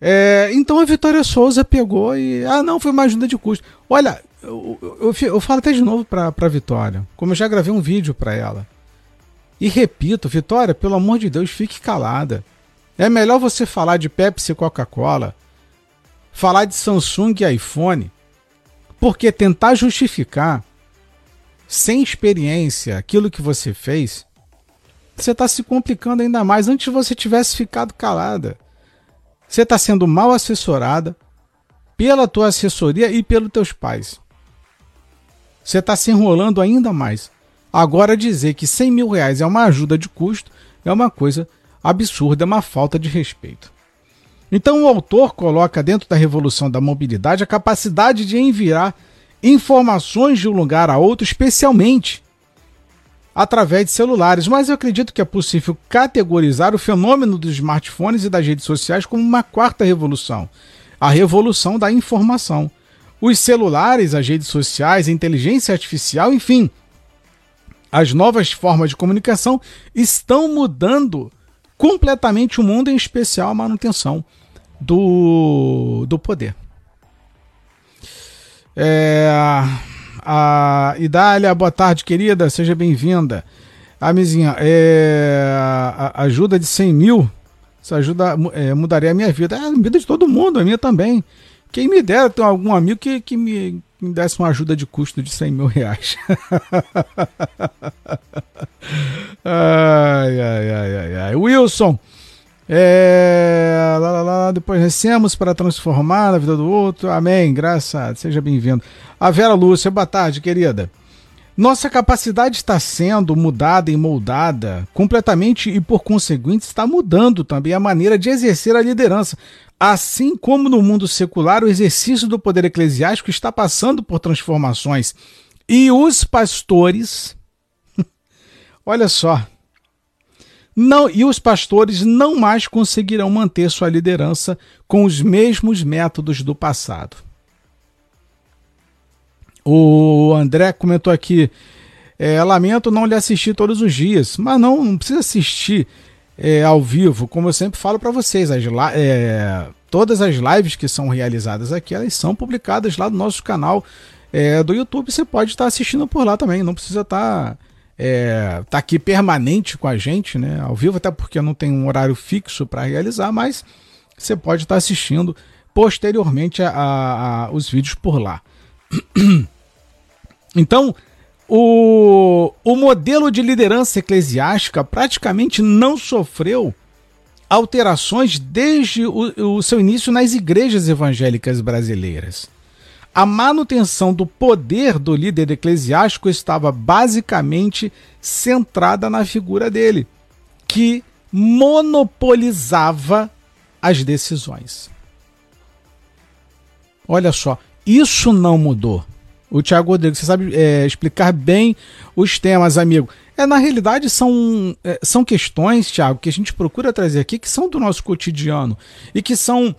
É, então a Vitória Souza pegou e. Ah, não, foi uma ajuda de custo. Olha, eu, eu, eu falo até de novo para a Vitória, como eu já gravei um vídeo para ela. E repito, Vitória, pelo amor de Deus, fique calada. É melhor você falar de Pepsi e Coca-Cola, falar de Samsung e iPhone, porque tentar justificar sem experiência aquilo que você fez, você está se complicando ainda mais. Antes você tivesse ficado calada. Você está sendo mal assessorada pela tua assessoria e pelos teus pais. Você está se enrolando ainda mais. Agora dizer que 100 mil reais é uma ajuda de custo é uma coisa absurda, é uma falta de respeito. Então o autor coloca dentro da revolução da mobilidade a capacidade de enviar informações de um lugar a outro, especialmente através de celulares. Mas eu acredito que é possível categorizar o fenômeno dos smartphones e das redes sociais como uma quarta revolução a revolução da informação. Os celulares, as redes sociais, a inteligência artificial, enfim, as novas formas de comunicação estão mudando completamente o mundo, em especial a manutenção do, do poder. É, a Idália, boa tarde, querida, seja bem-vinda. A Mizinha, é, ajuda de 100 mil, essa ajuda é, mudaria a minha vida. É a vida de todo mundo, a minha também. Quem me dera ter algum amigo que, que me, me desse uma ajuda de custo de 100 mil reais. ai, ai, ai, ai, ai. Wilson, é, lá, lá, lá, depois recemos para transformar a vida do outro. Amém. Graças. Seja bem-vindo. A Vera Lúcia, boa tarde, querida. Nossa capacidade está sendo mudada e moldada completamente e, por conseguinte, está mudando também a maneira de exercer a liderança. Assim como no mundo secular, o exercício do poder eclesiástico está passando por transformações. E os pastores. olha só. Não, e os pastores não mais conseguirão manter sua liderança com os mesmos métodos do passado. O André comentou aqui: é, lamento não lhe assistir todos os dias, mas não, não precisa assistir é, ao vivo, como eu sempre falo para vocês, as, é, todas as lives que são realizadas aqui, elas são publicadas lá no nosso canal é, do YouTube. Você pode estar assistindo por lá também, não precisa estar é, tá aqui permanente com a gente, né, ao vivo, até porque não tem um horário fixo para realizar, mas você pode estar assistindo posteriormente a, a, a, os vídeos por lá. Então, o, o modelo de liderança eclesiástica praticamente não sofreu alterações desde o, o seu início nas igrejas evangélicas brasileiras. A manutenção do poder do líder eclesiástico estava basicamente centrada na figura dele, que monopolizava as decisões. Olha só, isso não mudou. O Tiago Rodrigues, você sabe é, explicar bem os temas, amigo. É, na realidade, são, é, são questões, Tiago, que a gente procura trazer aqui que são do nosso cotidiano e que são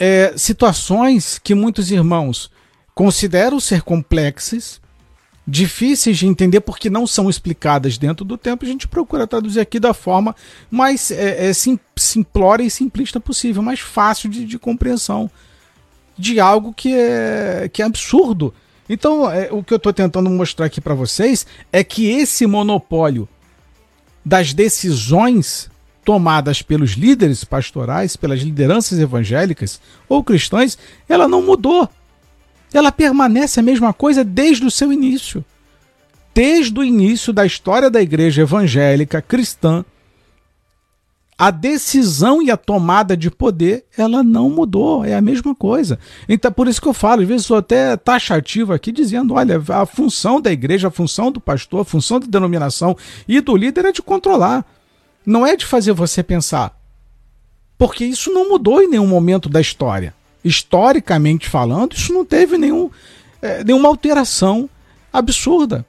é, situações que muitos irmãos consideram ser complexas, difíceis de entender porque não são explicadas dentro do tempo. A gente procura traduzir aqui da forma mais é, é, sim, simplória e simplista possível, mais fácil de, de compreensão de algo que é, que é absurdo então, é, o que eu estou tentando mostrar aqui para vocês é que esse monopólio das decisões tomadas pelos líderes pastorais, pelas lideranças evangélicas ou cristãs, ela não mudou. Ela permanece a mesma coisa desde o seu início. Desde o início da história da igreja evangélica cristã, a decisão e a tomada de poder, ela não mudou, é a mesma coisa. Então, por isso que eu falo, às vezes sou até taxativo aqui, dizendo: olha, a função da igreja, a função do pastor, a função da denominação e do líder é de controlar, não é de fazer você pensar. Porque isso não mudou em nenhum momento da história. Historicamente falando, isso não teve nenhum, é, nenhuma alteração absurda.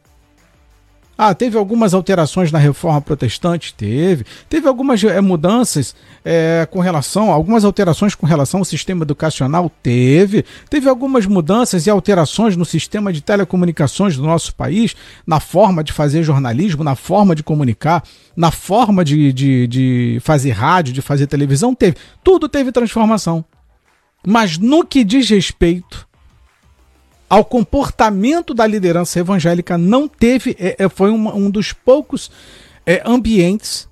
Ah, teve algumas alterações na reforma protestante? Teve. Teve algumas é, mudanças é, com relação, algumas alterações com relação ao sistema educacional? Teve. Teve algumas mudanças e alterações no sistema de telecomunicações do nosso país, na forma de fazer jornalismo, na forma de comunicar, na forma de, de, de fazer rádio, de fazer televisão? Teve. Tudo teve transformação. Mas no que diz respeito ao comportamento da liderança evangélica não teve, é, é, foi um, dos poucos é, ambientes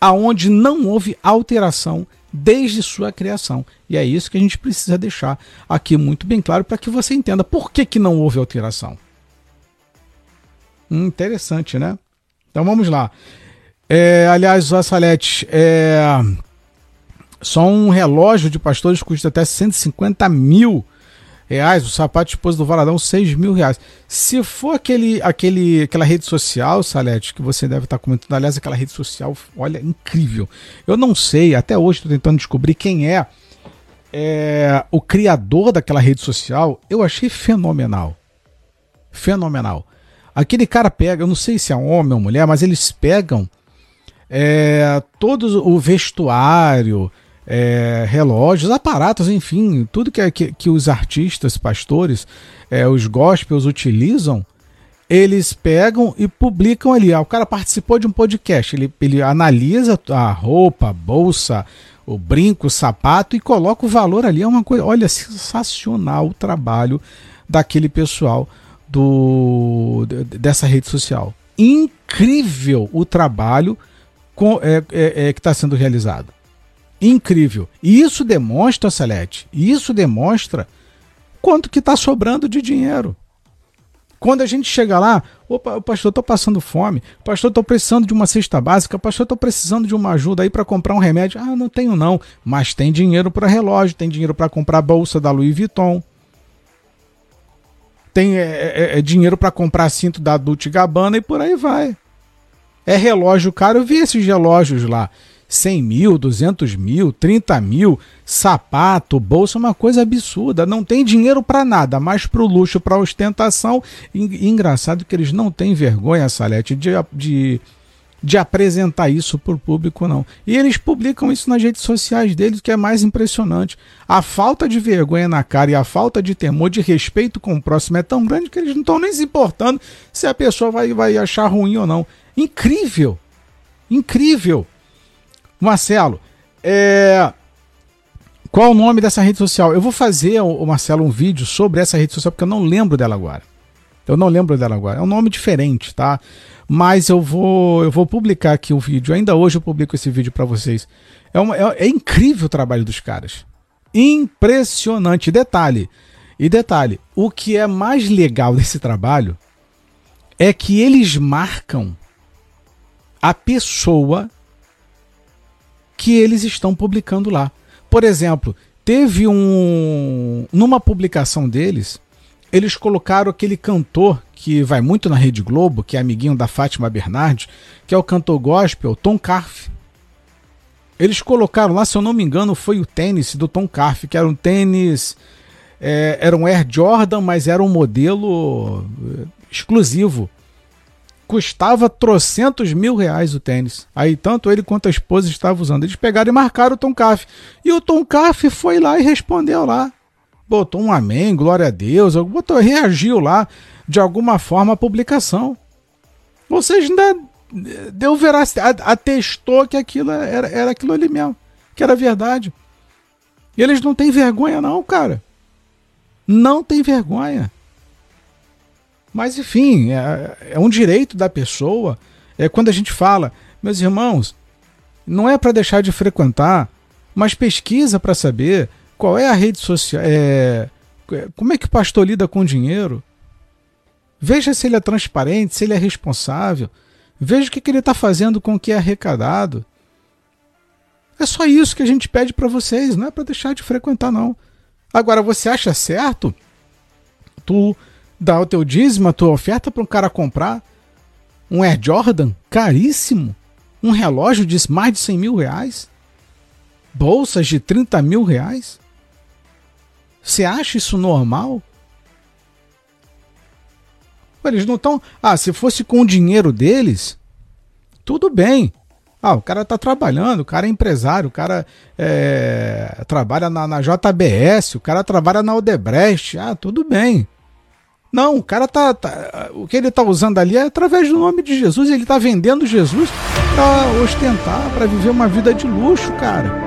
aonde não houve alteração desde sua criação. E é isso que a gente precisa deixar aqui muito bem claro para que você entenda por que, que não houve alteração. Hum, interessante, né? Então vamos lá. É, aliás, o Assalete, é, só um relógio de pastores custa até 150 mil reais, o sapato de esposa do Valadão, 6 mil reais. Se for aquele, aquele, aquela rede social, Salete, que você deve estar comentando, aliás, aquela rede social, olha, incrível. Eu não sei, até hoje estou tentando descobrir quem é, é o criador daquela rede social. Eu achei fenomenal. Fenomenal. Aquele cara pega, eu não sei se é homem ou mulher, mas eles pegam é, todo o vestuário, é, relógios, aparatos, enfim, tudo que, que, que os artistas, pastores, é, os gospels utilizam, eles pegam e publicam ali. Ah, o cara participou de um podcast, ele, ele analisa a roupa, a bolsa, o brinco, o sapato e coloca o valor ali. É uma coisa, olha, sensacional o trabalho daquele pessoal do dessa rede social. Incrível o trabalho com, é, é, é que está sendo realizado incrível. E isso demonstra, Salete, isso demonstra quanto que está sobrando de dinheiro. Quando a gente chega lá, opa, pastor, estou passando fome, pastor, estou precisando de uma cesta básica, pastor, estou precisando de uma ajuda aí para comprar um remédio. Ah, não tenho não, mas tem dinheiro para relógio, tem dinheiro para comprar bolsa da Louis Vuitton, tem é, é, é dinheiro para comprar cinto da Dolce Gabbana e por aí vai. É relógio caro, eu vi esses relógios lá. 100 mil, 200 mil, 30 mil, sapato, bolsa, uma coisa absurda. Não tem dinheiro para nada, mais para o luxo, para ostentação. E, engraçado que eles não têm vergonha, Salete, de, de, de apresentar isso para o público, não. E eles publicam isso nas redes sociais deles, que é mais impressionante. A falta de vergonha na cara e a falta de temor, de respeito com o próximo é tão grande que eles não estão nem se importando se a pessoa vai, vai achar ruim ou não. Incrível! Incrível! Marcelo, é... qual o nome dessa rede social? Eu vou fazer, o Marcelo, um vídeo sobre essa rede social, porque eu não lembro dela agora. Eu não lembro dela agora. É um nome diferente, tá? Mas eu vou, eu vou publicar aqui o vídeo. Ainda hoje eu publico esse vídeo para vocês. É, uma, é, é incrível o trabalho dos caras. Impressionante. Detalhe. E detalhe, o que é mais legal desse trabalho é que eles marcam a pessoa que eles estão publicando lá. Por exemplo, teve um. Numa publicação deles, eles colocaram aquele cantor que vai muito na Rede Globo, que é amiguinho da Fátima Bernardes, que é o cantor gospel, Tom Carf. Eles colocaram lá, se eu não me engano, foi o tênis do Tom Carf, que era um tênis. É, era um Air Jordan, mas era um modelo é, exclusivo custava trocentos mil reais o tênis. Aí tanto ele quanto a esposa estavam usando. Eles pegaram e marcaram o Tom Caff. E o Tom Caff foi lá e respondeu lá. Botou um amém, glória a Deus, botou, reagiu lá de alguma forma à publicação. Ou seja, ainda deu veracidade, atestou que aquilo era, era aquilo ali mesmo, que era verdade. E eles não têm vergonha, não, cara. Não tem vergonha. Mas, enfim, é, é um direito da pessoa. É quando a gente fala, meus irmãos, não é para deixar de frequentar, mas pesquisa para saber qual é a rede social, é, como é que o pastor lida com dinheiro. Veja se ele é transparente, se ele é responsável. Veja o que, que ele está fazendo com o que é arrecadado. É só isso que a gente pede para vocês, não é para deixar de frequentar, não. Agora, você acha certo tu dar o teu dízimo, a tua oferta para um cara comprar um Air Jordan caríssimo, um relógio de mais de 100 mil reais, bolsas de 30 mil reais. Você acha isso normal? Eles não estão. Ah, se fosse com o dinheiro deles, tudo bem. Ah, o cara tá trabalhando, o cara é empresário, o cara é, trabalha na, na, JBS, o cara trabalha na Odebrecht. Ah, tudo bem. Não, o cara tá, tá, O que ele tá usando ali é através do nome de Jesus. Ele tá vendendo Jesus para ostentar, para viver uma vida de luxo, cara.